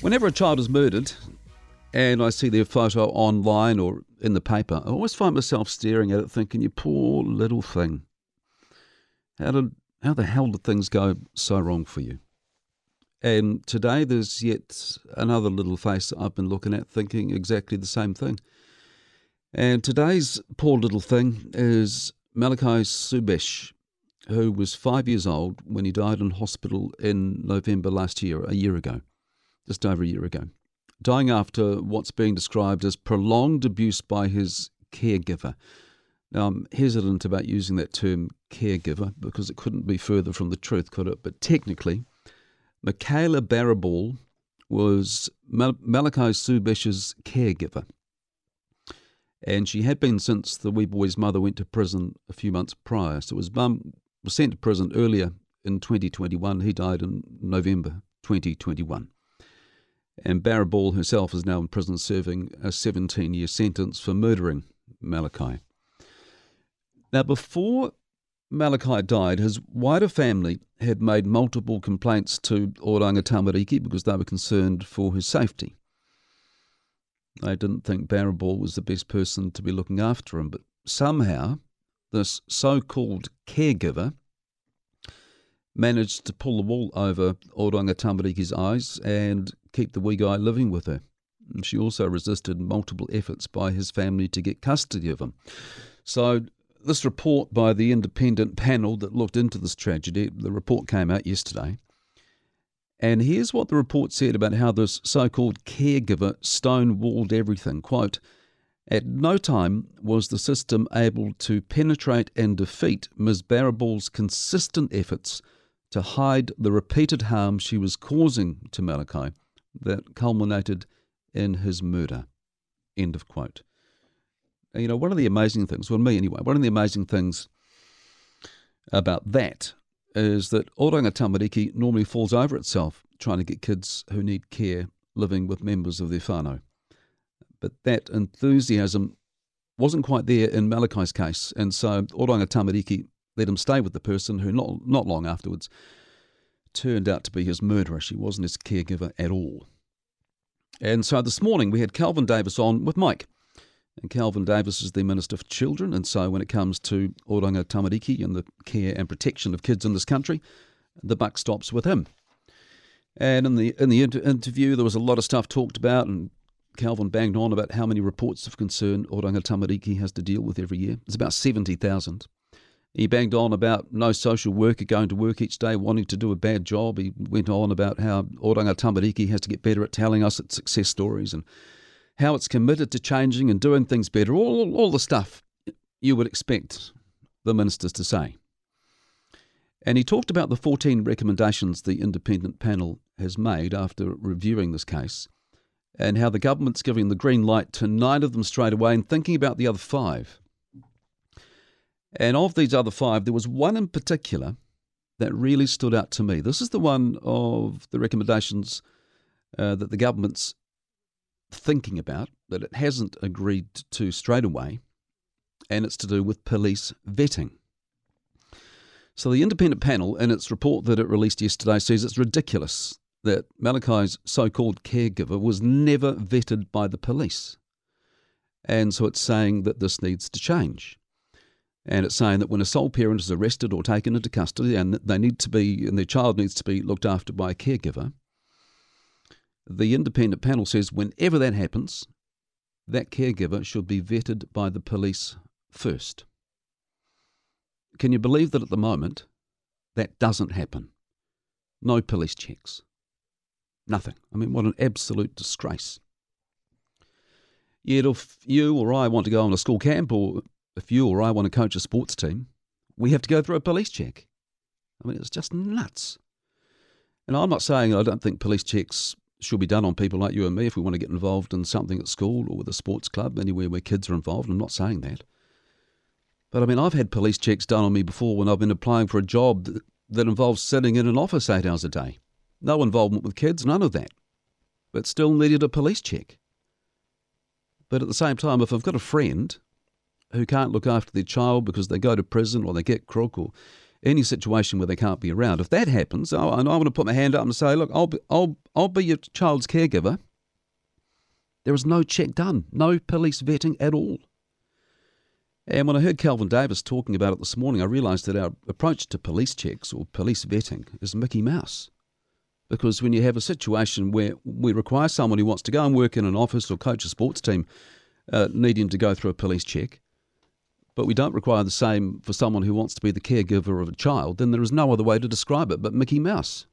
Whenever a child is murdered and I see their photo online or in the paper, I always find myself staring at it thinking, you poor little thing. How did how the hell did things go so wrong for you? And today there's yet another little face I've been looking at thinking exactly the same thing. And today's poor little thing is Malachi Subecz, who was five years old when he died in hospital in November last year, a year ago, just over a year ago, dying after what's being described as prolonged abuse by his caregiver. Now, I'm hesitant about using that term caregiver because it couldn't be further from the truth, could it? But technically, Michaela Barriball was Mal- Malachi Subecz's caregiver. And she had been since the wee boy's mother went to prison a few months prior. So his mum was sent to prison earlier in 2021. He died in November 2021. And Barriball herself is now in prison serving a 17 year sentence for murdering Malachi. Now, before Malachi died, his wider family had made multiple complaints to Oranga Tamariki because they were concerned for his safety. They didn't think Barriball was the best person to be looking after him, but somehow this so called caregiver managed to pull the wool over Oranga Tamariki's eyes and keep the wee guy living with her. She also resisted multiple efforts by his family to get custody of him. So this report by the independent panel that looked into this tragedy, the report came out yesterday. And here's what the report said about how this so called caregiver stonewalled everything. Quote, at no time was the system able to penetrate and defeat Ms. Barriball's consistent efforts to hide the repeated harm she was causing to Malachi that culminated in his murder. End of quote you know, one of the amazing things, well, me anyway, one of the amazing things about that is that Oranga Tamariki normally falls over itself trying to get kids who need care living with members of their whānau. But that enthusiasm wasn't quite there in Malachi's case, and so Oranga Tamariki let him stay with the person who, not, not long afterwards, turned out to be his murderer. She wasn't his caregiver at all. And so this morning we had Kelvin Davis on with Mike. And Kelvin Davis is the Minister for Children, and so when it comes to Oranga Tamariki and the care and protection of kids in this country, the buck stops with him. And in the in the inter- interview, there was a lot of stuff talked about, and Kelvin banged on about how many reports of concern Oranga Tamariki has to deal with every year. It's about 70,000. He banged on about no social worker going to work each day wanting to do a bad job. He went on about how Oranga Tamariki has to get better at telling us its success stories and how it's committed to changing and doing things better, all, all the stuff you would expect the ministers to say. And he talked about the 14 recommendations the independent panel has made after reviewing this case and how the government's giving the green light to nine of them straight away and thinking about the other five. And of these other five, there was one in particular that really stood out to me. This is the one of the recommendations uh, that the government's thinking about that it hasn't agreed to straight away, and it's to do with police vetting. So the independent panel, in its report that it released yesterday, says it's ridiculous that Malachi's so called caregiver was never vetted by the police. And so it's saying that this needs to change. And it's saying that when a sole parent is arrested or taken into custody and they need to be and their child needs to be looked after by a caregiver, the independent panel says whenever that happens, that caregiver should be vetted by the police first. Can you believe that at the moment that doesn't happen? No police checks. Nothing. I mean, what an absolute disgrace. Yet, if you or I want to go on a school camp, or if you or I want to coach a sports team, we have to go through a police check. I mean, it's just nuts. And I'm not saying I don't think police checks should be done on people like you and me if we want to get involved in something at school or with a sports club, anywhere where kids are involved. I'm not saying that. But I mean, I've had police checks done on me before when I've been applying for a job that, that involves sitting in an office eight hours a day. No involvement with kids, none of that. But still needed a police check. But at the same time, if I've got a friend who can't look after their child because they go to prison or they get crook or any situation where they can't be around. If that happens, I, I want to put my hand up and say, look, I'll be, I'll, I'll be your child's caregiver. There is no check done, no police vetting at all. And when I heard Kelvin Davis talking about it this morning, I realised that our approach to police checks or police vetting is Mickey Mouse. Because when you have a situation where we require someone who wants to go and work in an office or coach a sports team uh, needing to go through a police check, but we don't require the same for someone who wants to be the caregiver of a child, then there is no other way to describe it but Mickey Mouse.